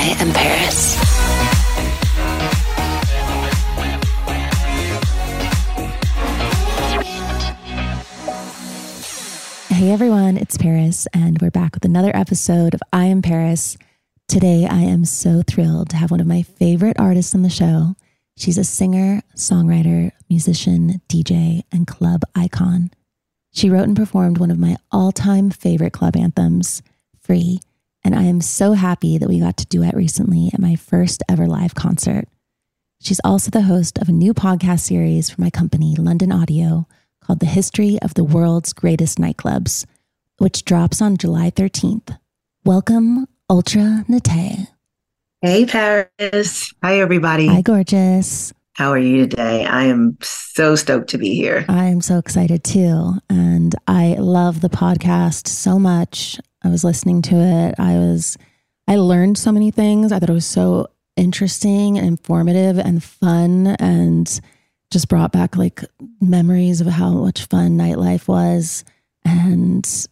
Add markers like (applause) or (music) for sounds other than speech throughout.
I am Paris. Hey everyone, it's Paris, and we're back with another episode of I Am Paris. Today, I am so thrilled to have one of my favorite artists on the show. She's a singer, songwriter, musician, DJ, and club icon. She wrote and performed one of my all time favorite club anthems, Free, and I am so happy that we got to duet recently at my first ever live concert. She's also the host of a new podcast series for my company, London Audio called The History of the World's Greatest Nightclubs, which drops on July 13th. Welcome, Ultra Naté. Hey, Paris. Hi, everybody. Hi, gorgeous. How are you today? I am so stoked to be here. I am so excited too. And I love the podcast so much. I was listening to it. I was, I learned so many things. I thought it was so interesting and informative and fun and just brought back like memories of how much fun nightlife was and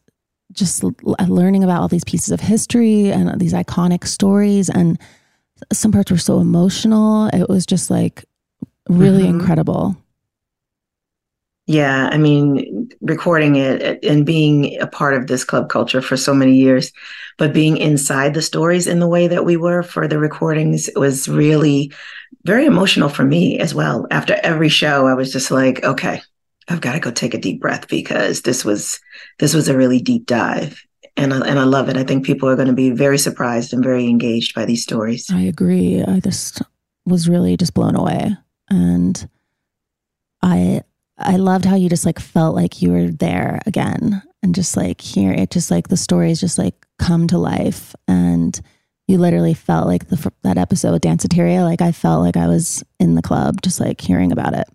just learning about all these pieces of history and these iconic stories and some parts were so emotional it was just like really mm-hmm. incredible yeah i mean recording it and being a part of this club culture for so many years but being inside the stories in the way that we were for the recordings was really very emotional for me as well. After every show, I was just like, okay, I've got to go take a deep breath because this was this was a really deep dive. And I, and I love it. I think people are going to be very surprised and very engaged by these stories. I agree. I just was really just blown away. And I I loved how you just like felt like you were there again and just like here it just like the stories just like come to life and you literally felt like the, that episode with Danceteria. Like I felt like I was in the club, just like hearing about it.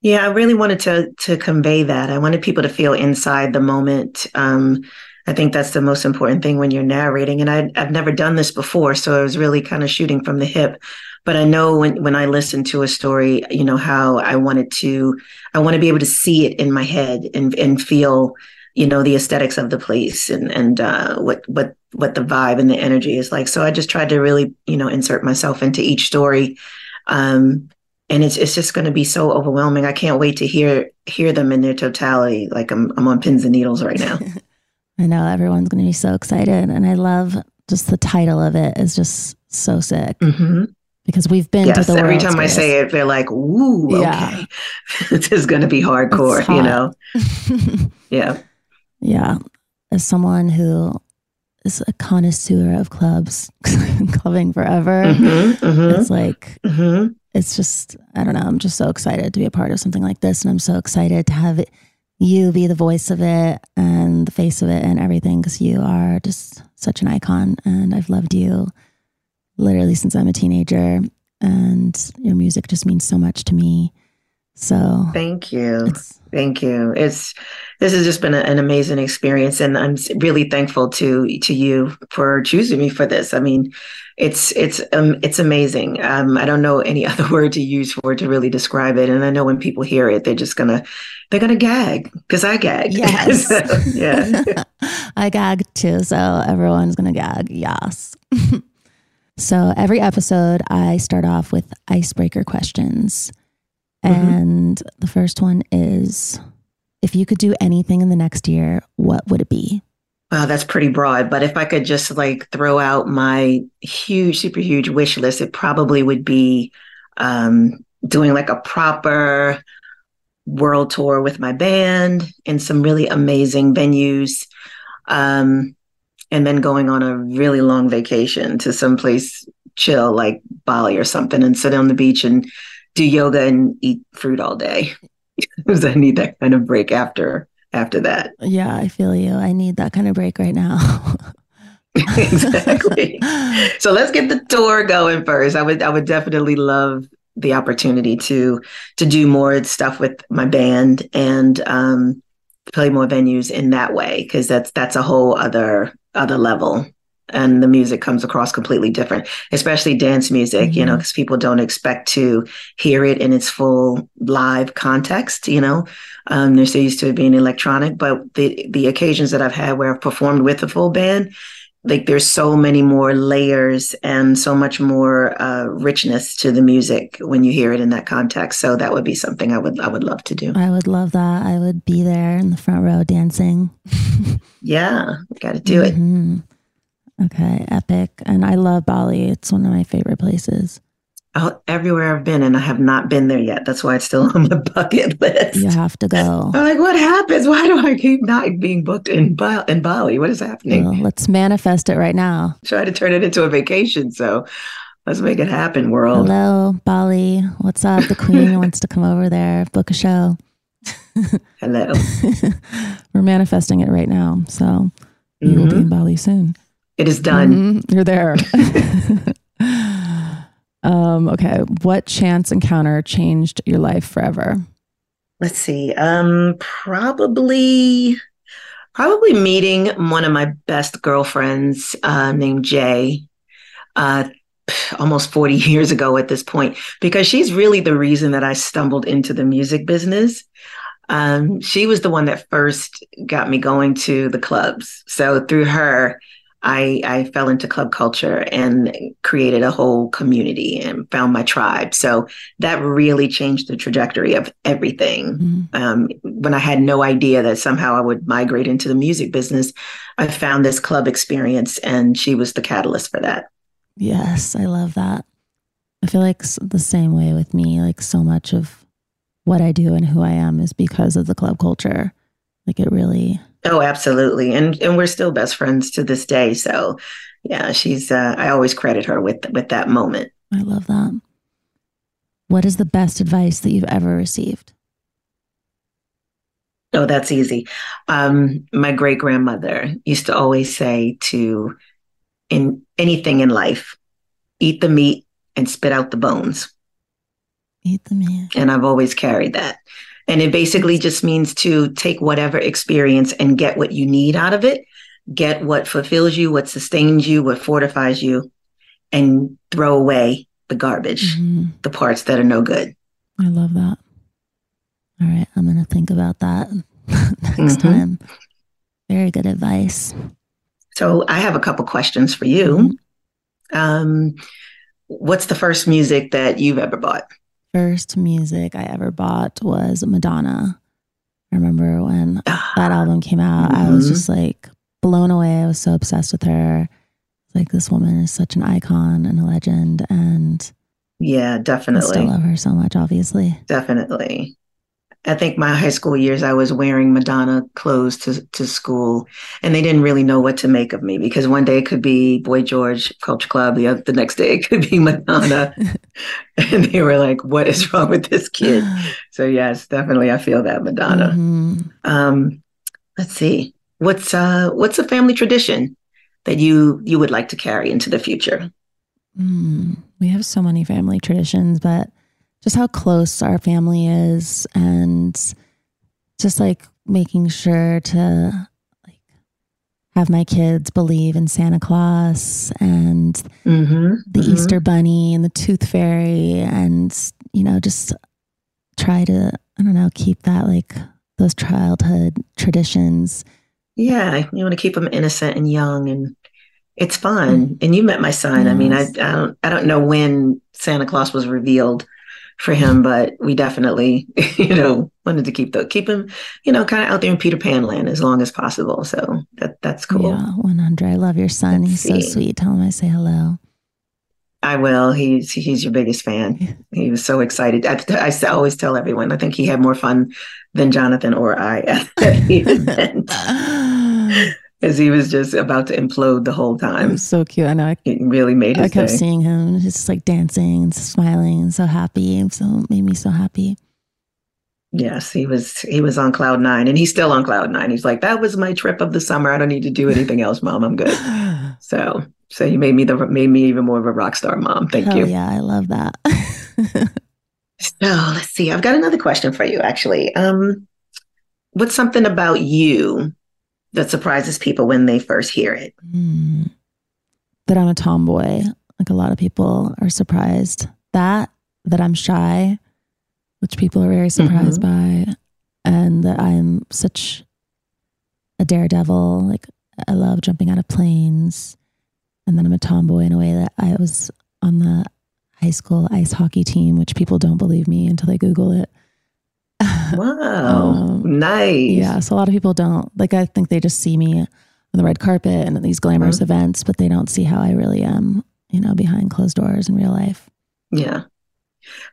Yeah, I really wanted to to convey that. I wanted people to feel inside the moment. Um, I think that's the most important thing when you're narrating. And I, I've never done this before, so I was really kind of shooting from the hip. But I know when when I listen to a story, you know how I wanted to, I want to be able to see it in my head and and feel you know the aesthetics of the place and and uh, what what what the vibe and the energy is like. So I just tried to really you know insert myself into each story, um, and it's it's just going to be so overwhelming. I can't wait to hear hear them in their totality. Like I'm I'm on pins and needles right now. (laughs) I know everyone's going to be so excited, and I love just the title of it is just so sick. Mm-hmm because we've been yes, to the every time I say it, they're like, "Ooh, okay, (laughs) this is going to be hardcore," you know. (laughs) yeah. Yeah. As someone who is a connoisseur of clubs, (laughs) clubbing forever, mm-hmm, mm-hmm, it's like, mm-hmm. it's just, I don't know. I'm just so excited to be a part of something like this. And I'm so excited to have it, you be the voice of it and the face of it and everything because you are just such an icon. And I've loved you literally since I'm a teenager. And your music just means so much to me. So thank you. Thank you. It's this has just been a, an amazing experience, and I'm really thankful to to you for choosing me for this. I mean, it's it's um, it's amazing. Um, I don't know any (laughs) other word to use for it to really describe it, and I know when people hear it, they're just gonna they're gonna gag because I gag. (laughs) Yes, so, yeah, (laughs) I gag too. So everyone's gonna gag. Yes. so every episode, I start off with icebreaker questions. Mm-hmm. And the first one is if you could do anything in the next year, what would it be? Wow, that's pretty broad. But if I could just like throw out my huge, super huge wish list, it probably would be um, doing like a proper world tour with my band in some really amazing venues. Um, and then going on a really long vacation to some place chill like Bali or something and sit on the beach and do yoga and eat fruit all day (laughs) because I need that kind of break after after that. Yeah, I feel you. I need that kind of break right now. (laughs) exactly. (laughs) so let's get the tour going first. I would I would definitely love the opportunity to to do more stuff with my band and um, play more venues in that way because that's that's a whole other other level and the music comes across completely different, especially dance music, mm-hmm. you know, because mm-hmm. people don't expect to hear it in its full live context, you know. Um, they're so used to it being electronic, but the the occasions that I've had where I've performed with a full band, like there's so many more layers and so much more uh, richness to the music when you hear it in that context. So that would be something I would I would love to do. I would love that. I would be there in the front row dancing. (laughs) yeah, got to do mm-hmm. it. Okay, epic. And I love Bali. It's one of my favorite places. Oh, everywhere I've been, and I have not been there yet. That's why it's still (laughs) on my bucket list. You have to go. (laughs) I'm like, what happens? Why do I keep not being booked in, ba- in Bali? What is happening? Well, let's manifest it right now. Try to turn it into a vacation. So let's make it happen, world. Hello, Bali. What's up? The queen (laughs) wants to come over there, book a show. Hello. We're manifesting it right now. So mm-hmm. you will be in Bali soon. It is done. Mm-hmm. You're there. (laughs) um, okay. What chance encounter changed your life forever? Let's see. Um, probably, probably meeting one of my best girlfriends uh, named Jay. Uh, almost 40 (laughs) years ago at this point because she's really the reason that I stumbled into the music business. Um, she was the one that first got me going to the clubs. So through her, I, I fell into club culture and created a whole community and found my tribe. So that really changed the trajectory of everything. Mm-hmm. Um, when I had no idea that somehow I would migrate into the music business, I found this club experience and she was the catalyst for that. Yes, I love that. I feel like the same way with me. Like so much of what I do and who I am is because of the club culture. Like it really Oh, absolutely. And and we're still best friends to this day. So yeah, she's uh, I always credit her with with that moment. I love that. What is the best advice that you've ever received? Oh, that's easy. Um, my great grandmother used to always say to in anything in life, eat the meat and spit out the bones. Eat the meat. And I've always carried that. And it basically just means to take whatever experience and get what you need out of it, get what fulfills you, what sustains you, what fortifies you, and throw away the garbage, mm-hmm. the parts that are no good. I love that. All right. I'm going to think about that (laughs) next mm-hmm. time. Very good advice. So I have a couple questions for you. Mm-hmm. Um, what's the first music that you've ever bought? First music I ever bought was Madonna. I remember when that album came out, mm-hmm. I was mm-hmm. just like blown away. I was so obsessed with her. Like this woman is such an icon and a legend, and yeah, definitely. I still love her so much. Obviously, definitely. I think my high school years, I was wearing Madonna clothes to, to school, and they didn't really know what to make of me because one day it could be Boy George Culture Club, the other, the next day it could be (laughs) Madonna, (laughs) and they were like, "What is wrong with this kid?" (gasps) So yes, definitely, I feel that Madonna. Mm-hmm. Um, let's see, what's uh, what's a family tradition that you you would like to carry into the future? Mm, we have so many family traditions, but just how close our family is and just like making sure to like have my kids believe in Santa Claus and Mm-hmm. the Mhm. Easter bunny and the tooth fairy and you know just try to I don't know keep that like those childhood traditions Yeah, you want to keep them innocent and young, and it's fun. And you met my son. I mean, I, I don't I don't know when Santa Claus was revealed for him, but we definitely, (laughs) you know, wanted to keep the keep him, you know, kind of out there in Peter Pan land as long as possible. So that that's cool. yeah 100 I love your son Let's he's so sweet tell him I say hello I will. He's he's your biggest fan. He was so excited. I, I, always tell everyone. I think he had more fun than Jonathan or I at the (laughs) event, (laughs) as he was just about to implode the whole it time. was so cute I know I, It really made I kept day. seeing him just like dancing and smiling and so happy and so made me so happy Yes, he was he was on cloud nine, and he's still on cloud nine. He's like, that was my trip of the summer. I don't need to do anything else, mom. I'm good. (laughs) So so you made me the made me even more of a rock star mom. Thank Hell you. yeah I love that (laughs) So let's see. I've got another question for you, actually. Um, what's something about you that surprises people when they first hear it? Mm. That I'm a tomboy. Like a lot of people are surprised that that I'm shy, which people are very surprised mm-hmm. by, and that I'm such a daredevil. Like I love jumping out of planes, and then I'm a tomboy in a way that I was on the high school ice hockey team, which people don't believe me until they Google it. Wow, Um, nice. Yeah, so a lot of people don't like. I think they just see me on the red carpet and at these glamorous events, but they don't see how I really am. You know, behind closed doors in real life. Yeah.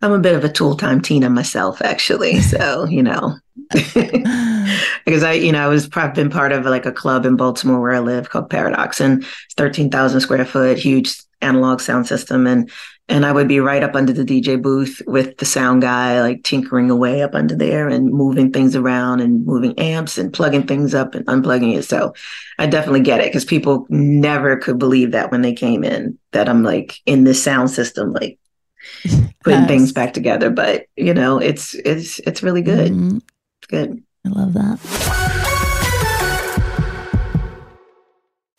I'm a bit of a tool time Tina myself, actually. (laughs) So, you know, (laughs) because I, you know, I was probably been part of like a club in Baltimore where I live called Paradox, and it's thirteen thousand square foot, huge analog sound system, and and I would be right up under the DJ booth with the sound guy, like tinkering away up under there and moving things around and moving amps and plugging things up and unplugging it. So I definitely get it because people never could believe that when they came in that I'm like in this sound system, like (laughs) putting Yes. things back together. But you know, it's it's it's really good. Mhm. It's good. I love that.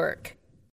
Work.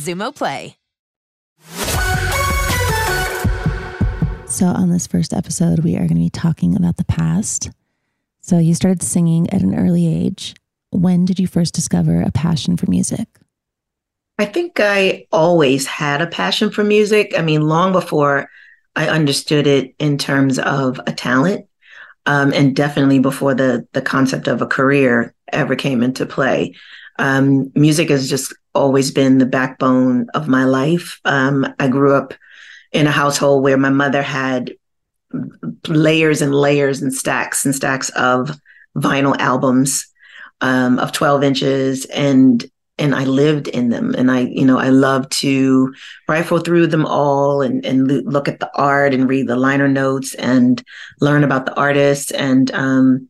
Xumo Play. So, on this first episode, we are going to be talking about the past. So, you started singing at an early age. When did you first discover a passion for music? I think I always had a passion for music. I mean, long before I understood it in terms of a talent, um, and definitely before the the concept of a career ever came into play. Um, music has just always been the backbone of my life. Um, I grew up in a household where my mother had layers and layers and stacks and stacks of vinyl albums um, of 12 inches and and I lived in them. And I, you know, I love to rifle through them all and, and look at the art and read the liner notes and learn about the artists. And, um,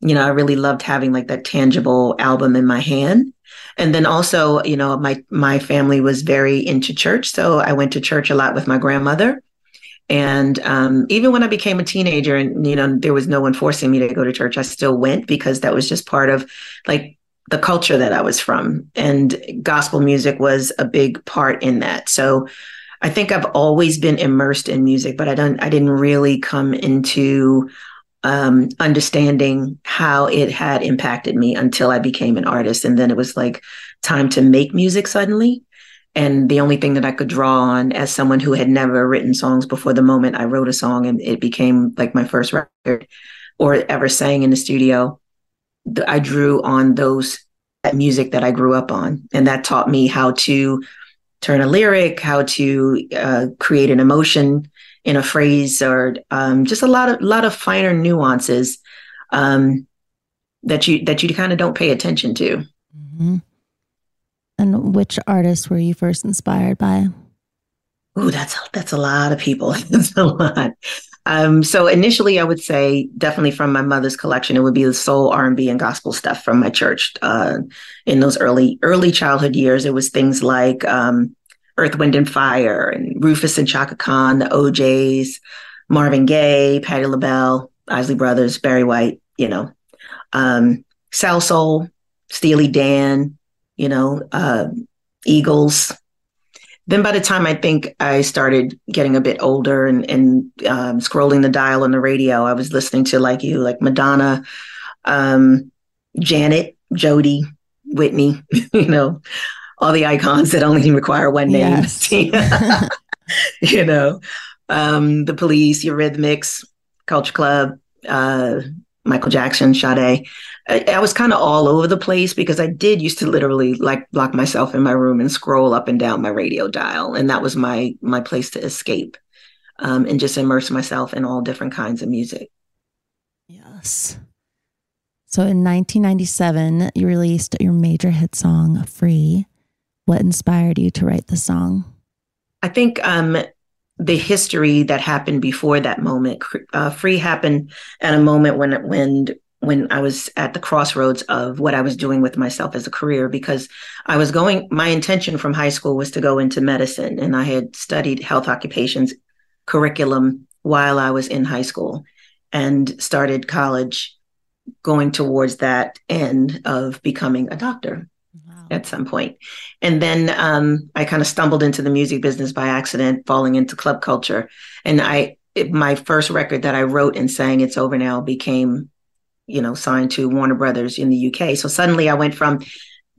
you know, I really loved having like that tangible album in my hand. And then also, you know, my my family was very into church, so I went to church a lot with my grandmother. And um, even when I became a teenager, and you know, there was no one forcing me to go to church, I still went because that was just part of like the culture that I was from. And gospel music was a big part in that. So I think I've always been immersed in music, but I don't I didn't really come into um, understanding how it had impacted me until I became an artist. And then it was like time to make music suddenly. And the only thing that I could draw on as someone who had never written songs before the moment I wrote a song and it became like my first record or ever sang in the studio I drew on those that music that I grew up on, and that taught me how to turn a lyric, how to uh, create an emotion in a phrase, or um, just a lot of lot of finer nuances um, that you that you kind of don't pay attention to. Mm-hmm. And which artists were you first inspired by? Ooh, that's that's a lot of people. (laughs) that's a lot. Um, so initially, I would say definitely from my mother's collection, it would be the soul, R and B, and gospel stuff from my church. Uh, in those early early childhood years, it was things like um, Earth, Wind, and Fire, and Rufus and Chaka Khan, the O'Jays, Marvin Gaye, Patti LaBelle, Isley Brothers, Barry White. You know, um, Salsoul, Steely Dan. You know, uh, Eagles, then by the time I think I started getting a bit older and, and um, scrolling the dial on the radio, I was listening to like you, like Madonna, um, Janet, Jody, Whitney, (laughs) you know, all the icons that only require one name. Yes. (laughs) you know, um, the police, Eurythmics, Culture Club, uh, Michael Jackson, Sade. I, I was kind of all over the place because I did used to literally like lock myself in my room and scroll up and down my radio dial, and that was my my place to escape um, and just immerse myself in all different kinds of music. Yes. So in 1997, you released your major hit song, Free. What inspired you to write the song? I think um, the history that happened before that moment. Uh, Free happened at a moment when when when I was at the crossroads of what I was doing with myself as a career because I was going my intention from high school was to go into medicine and I had studied health occupations curriculum while I was in high school and started college going towards that end of becoming a doctor at some point. And then um, I kind of stumbled into the music business by accident, falling into club culture. And I, it, my first record that I wrote and sang, "It's Over Now," became, you know, signed to Warner Brothers in the UK. So suddenly I went from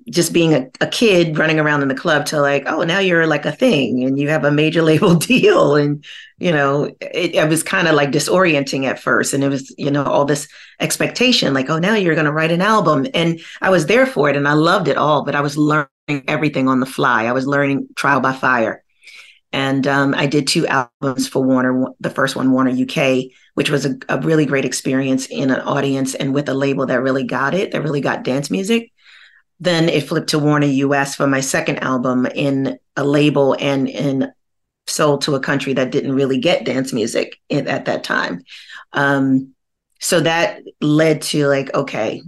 just being a, a, kid running around in the club to like, oh, now you're like a thing and you have a major (laughs) label deal. And, you know, it, it was kind of like disorienting at first. And it was, you know, all this expectation like, oh, now you're going to write an album. And I was there for it and I loved it all, but I was learning everything on the fly. I was learning trial by fire. And um, I did two albums for Warner. The first one, Warner UK, which was a, a really great experience in an audience and with a label that really got it, that really got dance music then it flipped to Warner US for my second album in a label and in sold to a country that didn't really get dance music in, at that time. Um, so that led to like, okay,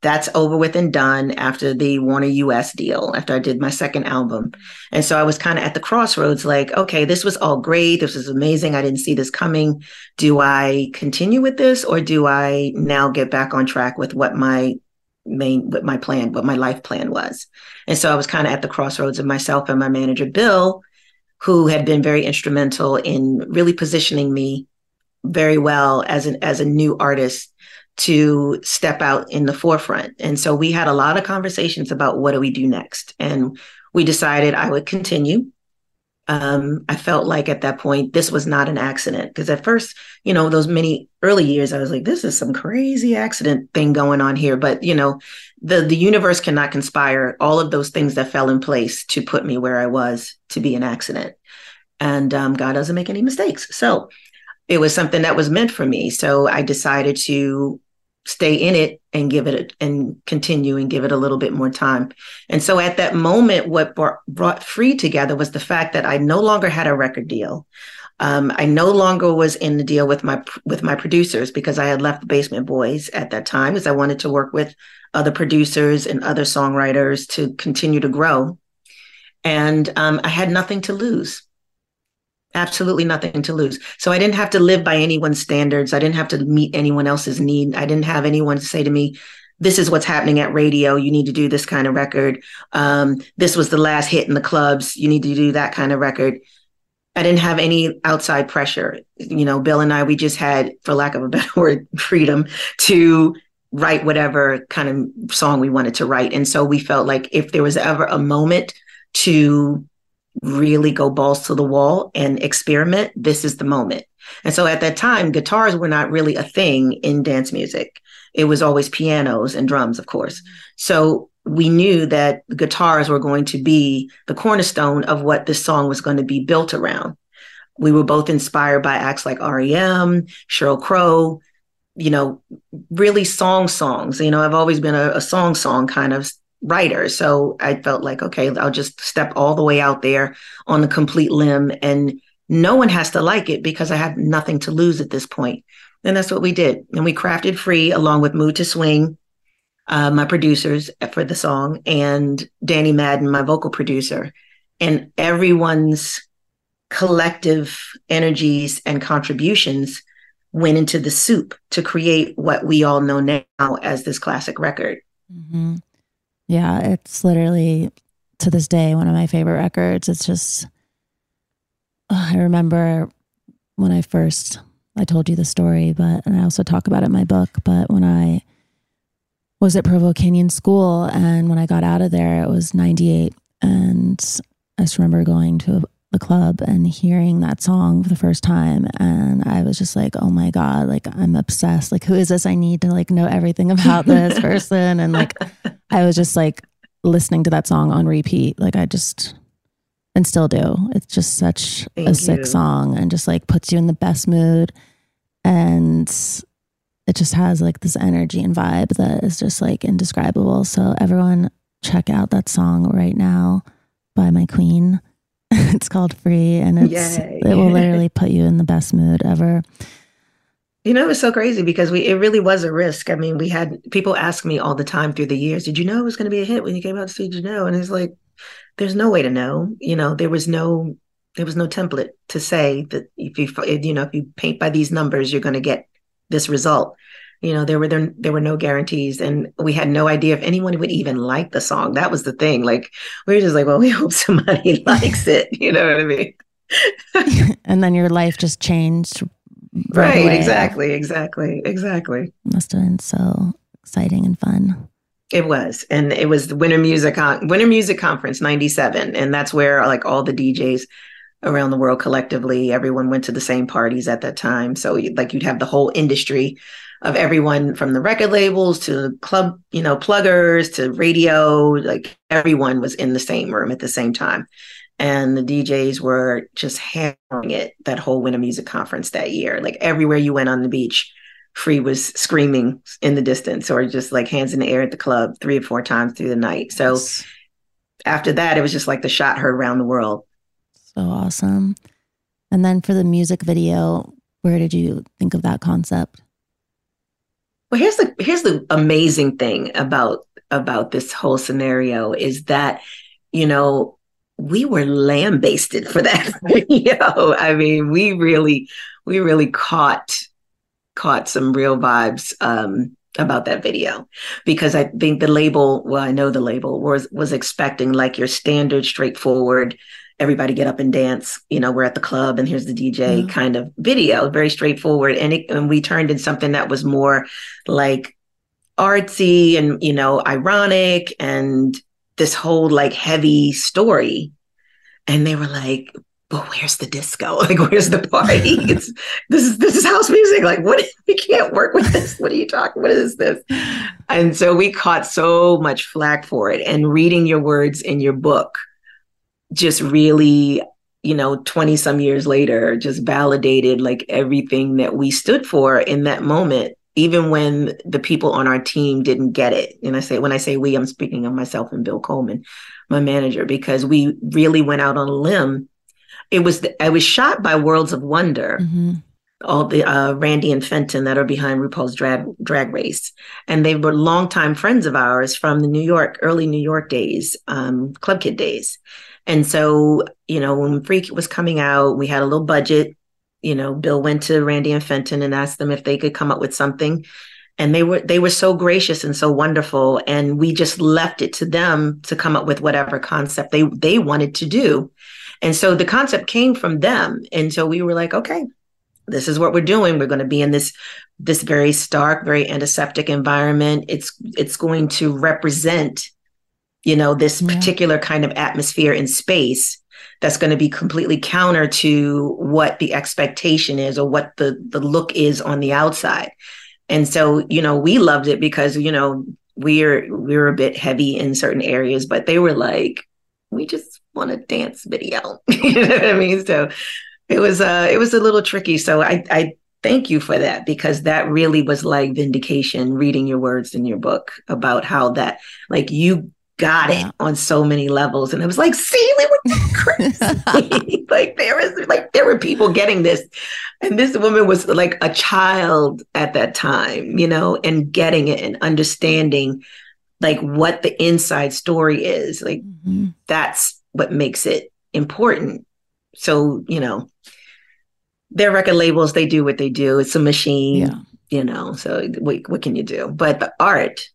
that's over with and done after the Warner US deal, after I did my second album. And so I was kind of at the crossroads like, okay, this was all great. This was amazing. I didn't see this coming. Do I continue with this or do I now get back on track with what my main what my plan what my life plan was. And so i was kind of at the crossroads of myself and my manager bill who had been very instrumental in really positioning me very well as an as a new artist to step out in the forefront. And so we had a lot of conversations about what do we do next? And we decided i would continue um, I felt like at that point this was not an accident because at first, you know, those many early years, I was like, this is some crazy accident thing going on here. But you know, the the universe cannot conspire all of those things that fell in place to put me where I was to be an accident, and um, God doesn't make any mistakes. So it was something that was meant for me. So I decided to stay in it and give it a, and continue and give it a little bit more time. And so at that moment, what brought, Free together was the fact that I no longer had a record deal. Um, I no longer was in the deal with my with my producers because I had left the Basement Boys at that time because I wanted to work with other producers and other songwriters to continue to grow. And um, I had nothing to lose absolutely nothing to lose. So I didn't have to live by anyone's standards. I didn't have to meet anyone else's need. I didn't have anyone to say to me, this is what's happening at radio. You need to do this kind of record. Um, this was the last hit in the clubs. You need to do that kind of record. I didn't have any outside pressure. You know, Bill and I, we just had, for lack of a (laughs) better word, freedom to write whatever kind of song we wanted to write. And so we felt like if there was ever a moment to really go balls to the wall and experiment, this is the moment. And so at that time, guitars were not really a thing in dance music. It was always pianos and drums, of course. So we knew that guitars were going to be the cornerstone of what this song was going to be built around. We were both inspired by acts like REM, Sheryl Crow, you know, really song songs. You know, I've always been a, a song song kind of writer. So I felt like, okay, I'll just step all the way out there on the complete limb and no one has to like it because I have nothing to lose at this point. And that's what we did. And we crafted Free along with Mood II Swing, uh, my producers for the song, and Danny Madden, my vocal producer. And everyone's collective energies and contributions went into the soup to create what we all know now as this classic record. Mm-hmm. Yeah, it's literally to this day one of my favorite records. It's just I remember when I first I told you the story, but and I also talk about it in my book, but when I was at Provo Canyon School and when I got out of there it was 98 and I just remember going to the club and hearing that song for the first time and I was just like, "Oh my god, like I'm obsessed. Like who is this? I need to like know everything about (laughs) this person." and like I was just like listening to that song on repeat. Like I just and still do. It's just such Thank a sick song and just like puts you in the best mood and it just has like this energy and vibe that is just like indescribable. So everyone check out that song right now by my queen. (laughs) it's called Free and it's Yay. it will (laughs) literally put you in the best mood ever. You know, it was so crazy because we it really was a risk. I mean, we had people ask me all the time through the years, did you know it was going to be a hit when you came out to see, did you know? And it's like, there's no way to know. You know, there was no there was no template to say that if you you know if you paint by these numbers, you're going to get this result. You know, there were there, there were no guarantees, and we had no idea if anyone would even like the song. That was the thing. Like we were just like, well, we (laughs) hope somebody (laughs) likes it. You know what I mean? (laughs) and then your life just changed right, right exactly exactly exactly must have been so exciting and fun it was and it was the winter music Con- winter music conference 97 and that's where like all the djs around the world collectively everyone went to the same parties at that time so like you'd have the whole industry of everyone from the record labels to club you know pluggers to radio like everyone was in the same room at the same time and the DJs were just hammering it that whole Winter Music Conference that year. Like everywhere you went on the beach, Free was screaming in the distance or just like hands in the air at the club three or four times through the night. So yes. after that, it was just like the shot heard around the world. So awesome. And then for the music video, where did you think of that concept? Well, here's the here's the amazing thing about about this whole scenario is that you know we were lambasted for that (laughs) video. I mean, we really, we really caught caught some real vibes um, about that video because I think the label, well, I know the label was was expecting like your standard, straightforward, everybody get up and dance. You know, we're at the club and here's the DJ mm-hmm. kind of video, very straightforward, and it, and we turned in something that was more like artsy and you know ironic and this whole like heavy story. And they were like, but where's the disco? (laughs) Like, where's the party? It's (laughs) this is this is house music. Like, what (laughs) we can't work with this. What are you talking? What is this? And so we caught so much flack for it. And reading your words in your book just really, you know, 20 some years later, just validated like everything that we stood for in that moment even when the people on our team didn't get it. And I say, when I say we, I'm speaking of myself and Bill Coleman, my manager, because we really went out on a limb. It was, the, I was shot by Worlds of Wonder. Mm-hmm all the uh, Randy and Fenton that are behind RuPaul's drag drag race, and they were longtime friends of ours from the New York early New York days, um, Club Kid days. And so, you know, when Free was coming out, we had a little budget you know, Bill went to Randy and Fenton and asked them if they could come up with something. And they were they were so gracious and so wonderful. And we just left it to them to come up with whatever concept they they wanted to do. And so the concept came from them. And so we were like, okay, this is what we're doing. We're going to be in this this very stark, very antiseptic environment. It's it's going to represent, you know, this yeah. particular kind of atmosphere in space that's going to be completely counter to what the expectation is or what the the look is on the outside. And so, you know, we loved it because, you know, we're we're a bit heavy in certain areas, but they were like, we just want a dance video. (laughs) you know what I mean? So it was uh it was a little tricky. So I I thank you for that because that really was like vindication reading your words in your book about how that like you got it on so many levels. And it was like, see, we were crazy. like there was like there were people getting this. And this woman was like a child at that time, you know, and getting it and understanding like what the inside story is. Like mm-hmm. that's what makes it important. So, you know, their record labels, they do what they do. It's a machine, yeah. you know. So what, what can you do? But the art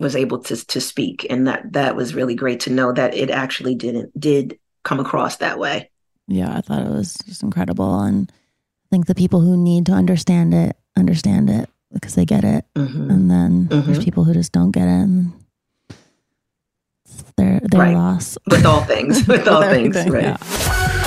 was able to to speak and that that was really great to know that it actually didn't did come across that way yeah i thought it was just incredible and i think the people who need to understand it understand it because they get it mm-hmm. and then mm-hmm. there's people who just don't get it and their their right. loss with all things (laughs) with all things right yeah.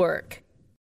Network.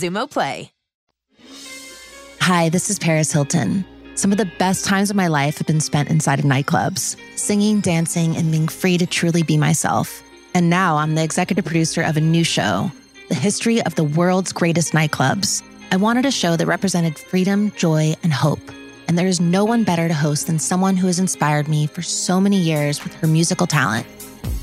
Xumo Play. Hi, this is Paris Hilton. Some of the best times of my life have been spent inside of nightclubs, singing, dancing, and being free to truly be myself. And now I'm the executive producer of a new show, The History of the World's Greatest Nightclubs. I wanted a show that represented freedom, joy, and hope. And there is no one better to host than someone who has inspired me for so many years with her musical talent.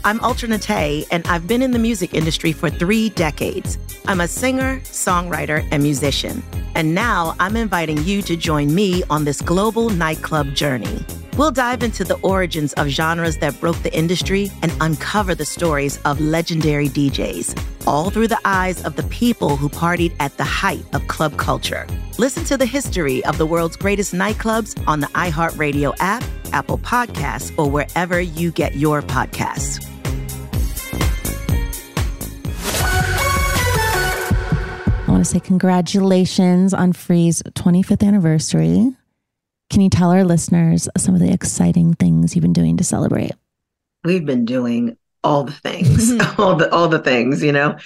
I'm Ultra Naté, and I've been in the music industry for three decades. I'm a singer, songwriter, and musician. And now I'm inviting you to join me on this global nightclub journey. We'll dive into the origins of genres that broke the industry and uncover the stories of legendary DJs, all through the eyes of the people who partied at the height of club culture. Listen to the history of the world's greatest nightclubs on the iHeartRadio app, Apple Podcasts, or wherever you get your podcasts. Want to say congratulations on Free's 25th anniversary. Can you tell our listeners some of the exciting things you've been doing to celebrate? We've been doing all the things, (laughs) all the all the things, you know.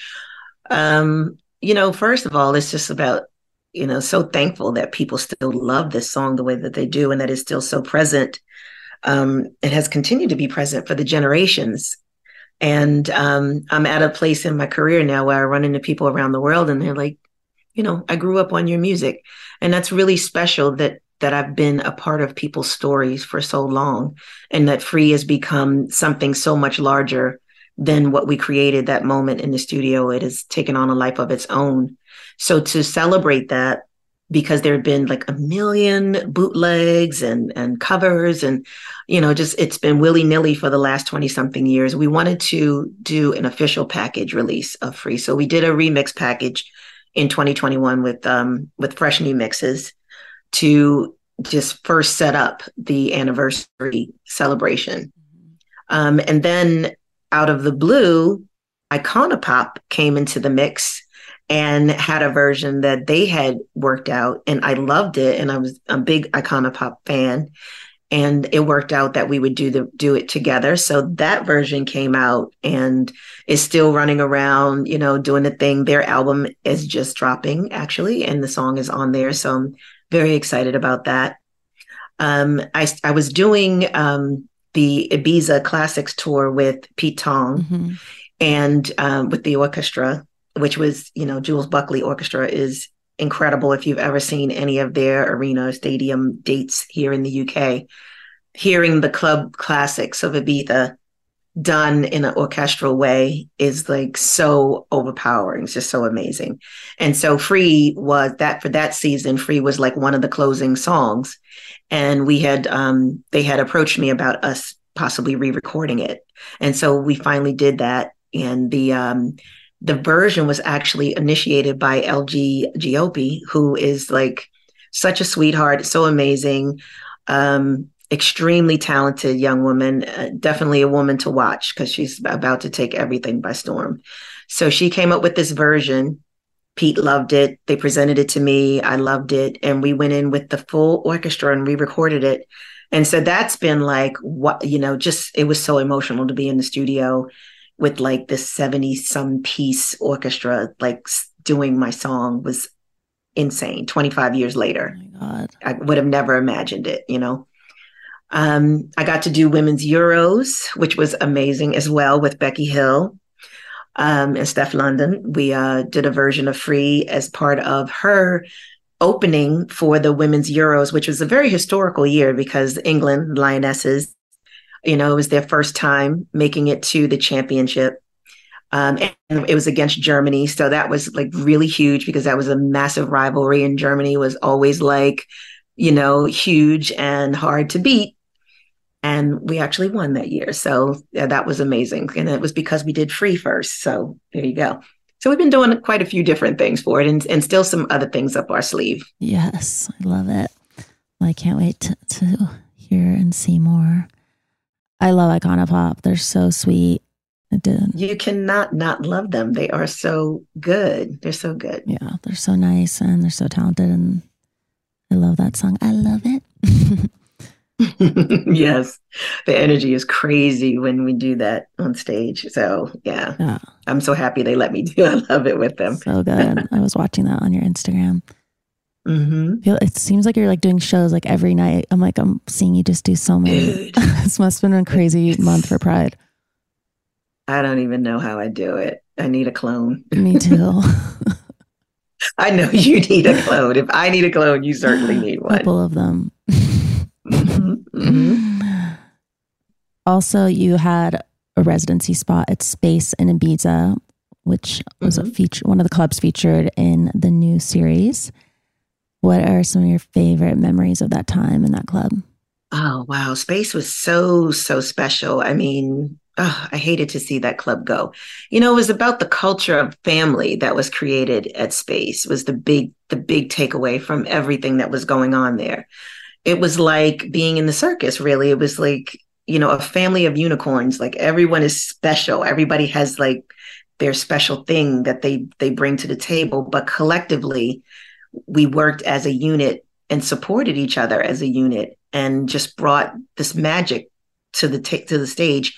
Um, you know, first of all, it's just about you know, so thankful that people still love this song the way that they do and that it's still so present. Um, it has continued to be present for the generations. And um, I'm at a place in my career now where I run into people around the world and they're like, you know, I grew up on your music. And that's really special that that I've been a part of people's stories for so long and that free has become something so much larger than what we created that moment in the studio. It has taken on a life of its own. So to celebrate that, because there had been like a million bootlegs and and covers and you know just it's been willy-nilly for the last 20 something years we wanted to do an official package release of free so we did a remix package in 2021 with um with fresh new mixes to just first set up the anniversary celebration. Um, and then out of the blue, Icona Pop came into the mix and had a version that they had worked out, and I loved it. And I was a big Icona Pop fan, and it worked out that we would do the do it together. So that version came out and is still running around, you know, doing the thing. Their album is just dropping actually, and the song is on there. So I'm very excited about that. Um, I, I was doing um, the Ibiza Classics tour with Pete Tong mm-hmm. and um, with the orchestra, which was, you know, Jules Buckley Orchestra is incredible if you've ever seen any of their arena stadium dates here in the UK. Hearing the club classics of Ibiza done in an orchestral way is like so overpowering. It's just so amazing. And so Free was that for that season, Free was like one of the closing songs. And we had um they had approached me about us possibly re-recording it. And so we finally did that. And the um the version was actually initiated by LG Giopi, who is like such a sweetheart, so amazing. Um, extremely talented young woman, uh, definitely a woman to watch because she's about to take everything by storm. So she came up with this version. Pete loved it. They presented it to me. I loved it. And we went in with the full orchestra and we recorded it. And so that's been like what, you know, just it was so emotional to be in the studio with like this 70 some piece orchestra, like doing my song was insane 25 years later. Oh I would have never imagined it, you know? Um, I got to do women's Euros, which was amazing as well with Becky Hill um, and Steph London. We uh, did a version of Free as part of her opening for the women's Euros, which was a very historical year because England Lionesses, you know, it was their first time making it to the championship. Um, and it was against Germany. So that was like really huge because that was a massive rivalry and Germany was always like, you know, huge and hard to beat and we actually won that year. So yeah, that was amazing. And it was because we did free first. So there you go. So we've been doing quite a few different things for it and, and still some other things up our sleeve. Yes, I love it. I can't wait to, to hear and see more. I love Icona Pop. They're so sweet. I did. You cannot not love them. They are so good. They're so good. Yeah, they're so nice and they're so talented. And I love that song. I love it. (laughs) (laughs) yes, the energy is crazy when we do that on stage. So yeah. yeah, I'm so happy they let me do. (laughs) I love it with them. So good. I was watching that on your Instagram. Mm-hmm. It seems like you're like doing shows like every night. I'm like, I'm seeing you just do so many. (laughs) this must have been a crazy (laughs) month for Pride. I don't even know how I do it. I need a clone. Me too. (laughs) I know you need a clone. If I need a clone, you certainly need one. A couple of them. Mm-hmm. Also, you had a residency spot at Space in Ibiza, which was mm-hmm. a feature, one of the clubs featured in the new series. What are some of your favorite memories of that time in that club? Oh, wow. Space was so, so special. I mean, oh, I hated to see that club go. You know, it was about the culture of family that was created at Space was the big, the big takeaway from everything that was going on there it was like being in the circus, really. It was like, you know, a family of unicorns. Like everyone is special. Everybody has like their special thing that they they bring to the table. But collectively, we worked as a unit and supported each other as a unit and just brought this magic to the t- to the stage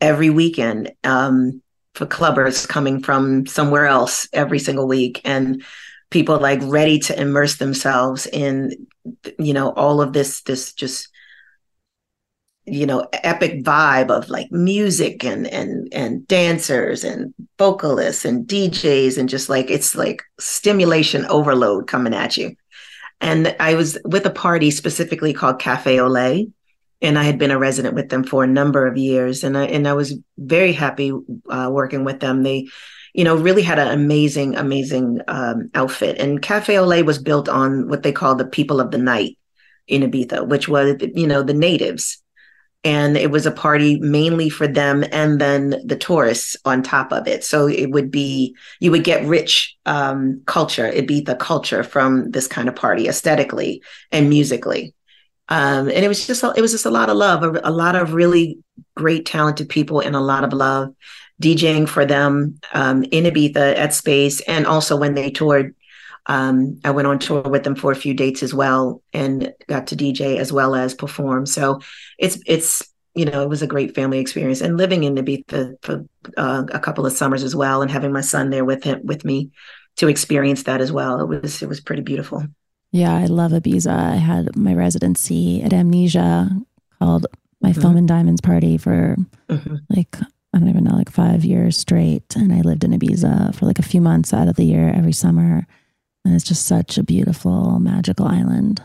every weekend um, for clubbers coming from somewhere else every single week and people like ready to immerse themselves in you know all of this this just you know epic vibe of like music and and and dancers and vocalists and DJs and just like it's like stimulation overload coming at you and I was with a party specifically called Cafe Olé and I had been a resident with them for a number of years and I and I was very happy uh, working with them they you know, really had an amazing, amazing um, outfit. And Cafe Olé was built on what they call the people of the night in Ibiza, which was, you know, the natives. And it was a party mainly for them and then the tourists on top of it. So it would be, you would get rich um, culture, the culture from this kind of party aesthetically and musically. Um, and it was just, it was just a lot of love, a, a lot of really great, talented people and a lot of love. DJing for them um, in Ibiza at Space, and also when they toured. Um, I went on tour with them for a few dates as well, and got to DJ as well as perform. So it's it's you know it was a great family experience, and living in Ibiza for uh, a couple of summers as well, and having my son there with him with me to experience that as well. It was it was pretty beautiful. Yeah, I love Ibiza. I had my residency at Amnesia called my mm-hmm. Foam and Diamonds party for mm-hmm. like I don't even know, like five years straight. And I lived in Ibiza for like a few months out of the year every summer. And it's just such a beautiful, magical island.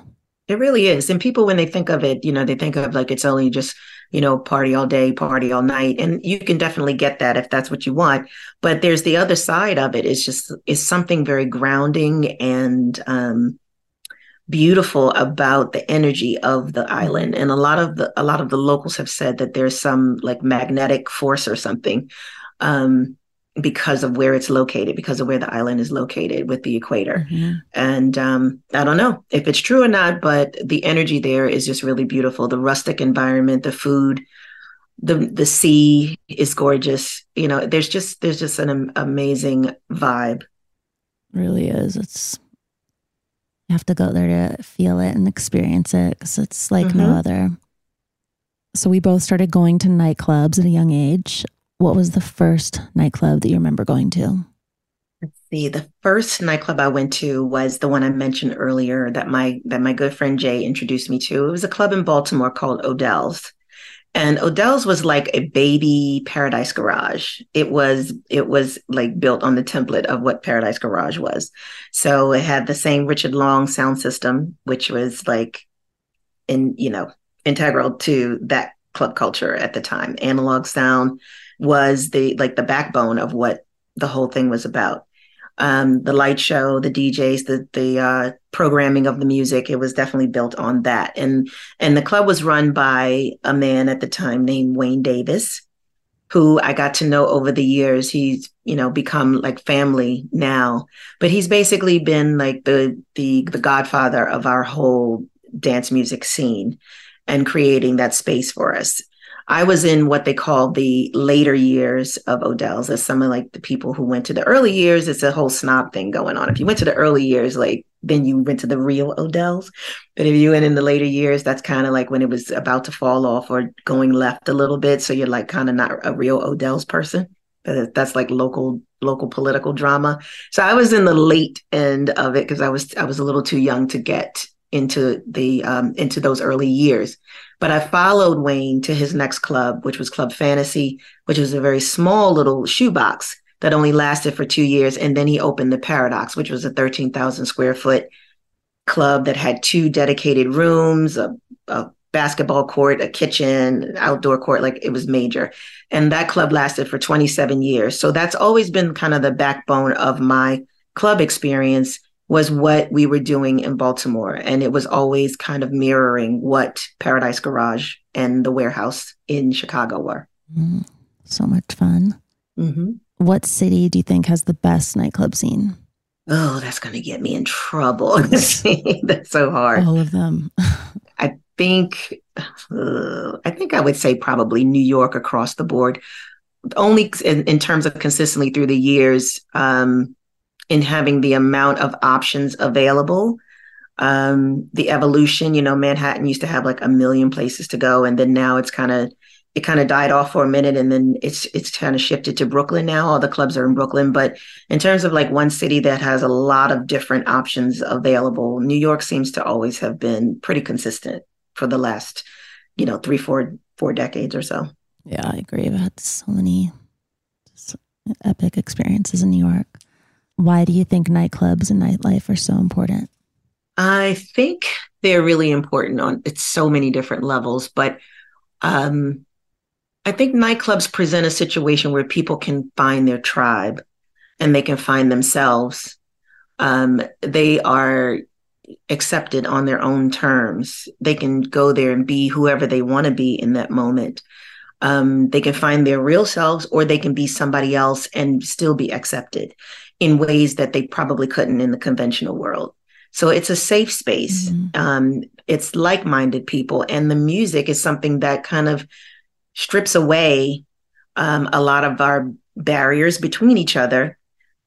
It really is. And people, when they think of it, you know, they think of like it's only just, you know, party all day, party all night. And you can definitely get that if that's what you want. But there's the other side of it. It's just, it's something very grounding and, um, beautiful about the energy of the island and a lot of the a lot of the locals have said that there's some like magnetic force or something um, because of where it's located because of where the island is located with the equator mm-hmm. and um, i don't know if it's true or not but the energy there is just really beautiful the rustic environment the food the the sea is gorgeous you know there's just there's just an amazing vibe really is it's you have to go there to feel it and experience it because it's like mm-hmm. no other. So we both started going to nightclubs at a young age. What was the first nightclub that you remember going to? Let's see. The first nightclub I went to was the one I mentioned earlier that my that my good friend Jay introduced me to. It was a club in Baltimore called Odell's. And Odell's was like a baby Paradise Garage. It was it was like built on the template of what Paradise Garage was. So it had the same Richard Long sound system, which was like in you know integral to that club culture at the time. Analog sound was the like the backbone of what the whole thing was about um, the light show, the DJs, the the uh, programming of the music. It was definitely built on that, and and the club was run by a man at the time named Wayne Davis, who I got to know over the years. He's you know become like family now, but he's basically been like the the the godfather of our whole dance music scene and creating that space for us. I was in what they call the later years of Odell's. As some of like the people who went to the early years, it's a whole snob thing going on. If you went to the early years, like then you went to the real Odell's. But if you went in the later years, that's kind of like when it was about to fall off or going left a little bit. So you're like kind of not a real Odell's person. But that's like local local political drama. So I was in the late end of it because I was I was a little too young to get into the um, into those early years. But I followed Wayne to his next club, which was Club Fantasy, which was a very small little shoebox that only lasted for two years. And then he opened the Paradox, which was a 13,000 square foot club that had two dedicated rooms, a, a basketball court, a kitchen, outdoor court. Like it was major. And that club lasted for 27 years. So that's always been kind of the backbone of my club experience was what we were doing in Baltimore. And it was always kind of mirroring what Paradise Garage and the warehouse in Chicago were. Mm, so much fun. Mm-hmm. What city do you think has the best nightclub scene? Oh, that's going to get me in trouble. (laughs) that's so hard. All of them. (laughs) I think, uh, I think I would say probably New York across the board. Only in, in terms of consistently through the years, um, in having the amount of options available um, the evolution you know manhattan used to have like a million places to go and then now it's kind of it kind of died off for a minute and then it's it's kind of shifted to Brooklyn now. All the clubs are in Brooklyn. But in terms of like one city that has a lot of different options available, New York seems to always have been pretty consistent for the last, you know, three, four, four decades or so. Yeah, I agree. Had so many epic experiences in New York. Why do you think nightclubs and nightlife are so important? I think they're really important on it's so many different levels, but um, I think nightclubs present a situation where people can find their tribe and they can find themselves. Um, they are accepted on their own terms. They can go there and be whoever they want to be in that moment. Um, they can find their real selves or they can be somebody else and still be accepted in ways that they probably couldn't in the conventional world. So it's a safe space. Mm-hmm. Um, it's like minded people. And the music is something that kind of strips away um, a lot of our barriers between each other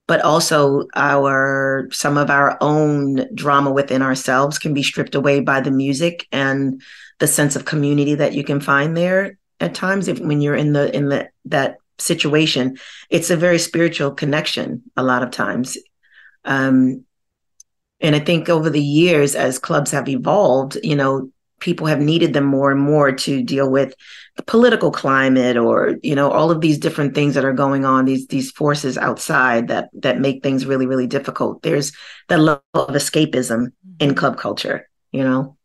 but also our some of our own drama within ourselves can be stripped away by the music and the sense of community that you can find there at times if when you're in the in the that situation it's a very spiritual connection a lot of times. Um and i think over the years as clubs have evolved you know people have needed them more and more to deal with the political climate or you know all of these different things that are going on these these forces outside that that make things really really difficult. There's that level of escapism in club culture you know?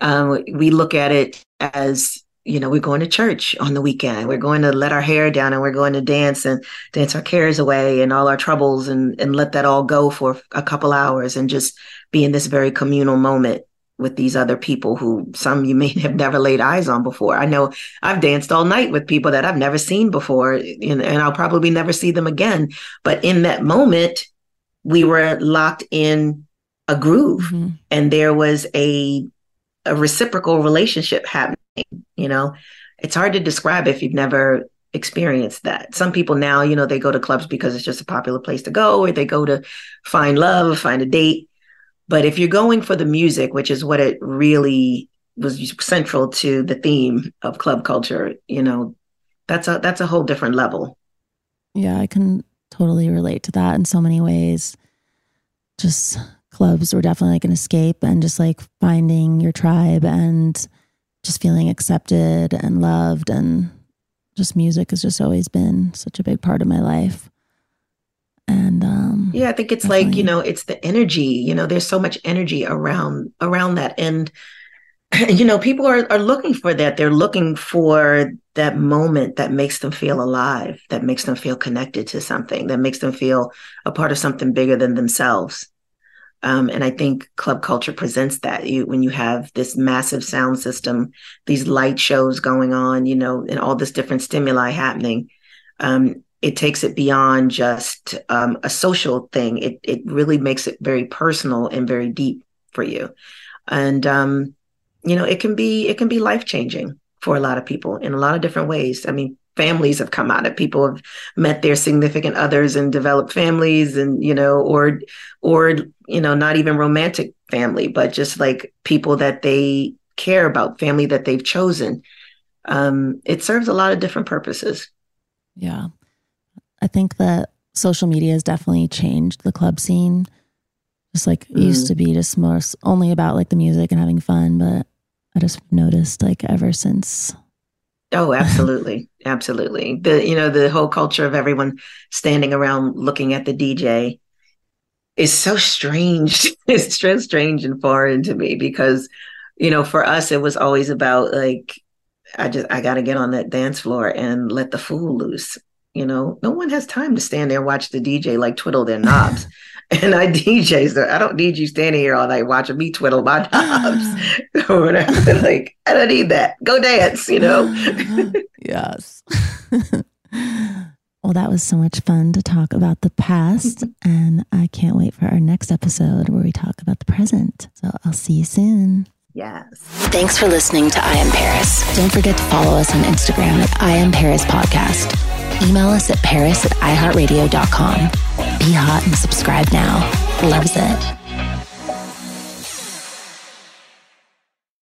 Um, we look at it as you know we're going to church on the weekend we're going to let our hair down and we're going to dance and dance our cares away and all our troubles and and let that all go for a couple hours and just be in this very communal moment with these other people who some you may (laughs) have never laid eyes on before. I know I've danced all night with people that I've never seen before, and, and I'll probably never see them again. But in that moment, we were locked in a groove, mm-hmm. and there was a a reciprocal relationship happening. You know, it's hard to describe if you've never experienced that. Some people now, you know, they go to clubs because it's just a popular place to go, or they go to find love, find a date but if you're going for the music, which is what it really was central to the theme of club culture, you know, that's a that's a whole different level. Yeah, I can totally relate to that in so many ways. Just clubs were definitely like an escape and just like finding your tribe and just feeling accepted and loved and just music has just always been such a big part of my life. And um yeah i think it's definitely. like you know it's the energy you know there's so much energy around around that. And (clears throat) you know people are, are looking for that. They're looking for that moment that makes them feel alive that makes them feel connected to something that makes them feel a part of something bigger than themselves um, and i think club culture presents that you when you have this massive sound system these light shows going on you know and all this different stimuli happening um, it takes it beyond just um, a social thing. It it really makes it very personal and very deep for you, and um, you know it can be it can be life changing for a lot of people in a lot of different ways. I mean, families have come out of people have met their significant others and developed families, and you know, or or you know, not even romantic family, but just like people that they care about, family that they've chosen. Um, it serves a lot of different purposes. Yeah. I think that social media has definitely changed the club scene. Just like it used mm. to be just more only about like the music and having fun, but I just noticed like ever since. Oh, absolutely. absolutely. The you know, the whole culture of everyone standing around looking at the DJ is so strange. (laughs) it's so strange and foreign to me because, you know, for us it was always about like I just I got to get on that dance floor and let the fool loose. You know, no one has time to stand there and watch the DJ like twiddle their (laughs) knobs. (laughs) and I DJ, so I don't need you standing here all night watching me twiddle my (laughs) knobs (laughs) or whatever. like, I don't need that. Go dance, you know? yes. well, that was so much fun to talk about the past. and I can't wait for our next episode where we talk about the present. So I'll see you soon. Yes. Thanks for listening to I Am Paris. Don't forget to follow us on Instagram at I Am Paris Podcast. Email us at paris at iheartradio.com. Be hot and subscribe now. Loves it.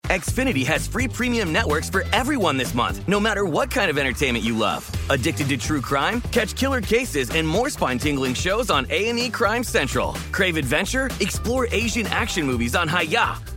Xfinity has free premium networks for everyone this month, no matter what kind of entertainment you love. Addicted to true crime? Catch killer cases and more spine-tingling shows on A&E Crime Central. Crave adventure? Explore Asian action movies on Hi-YAH.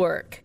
Network.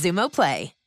Xumo Play.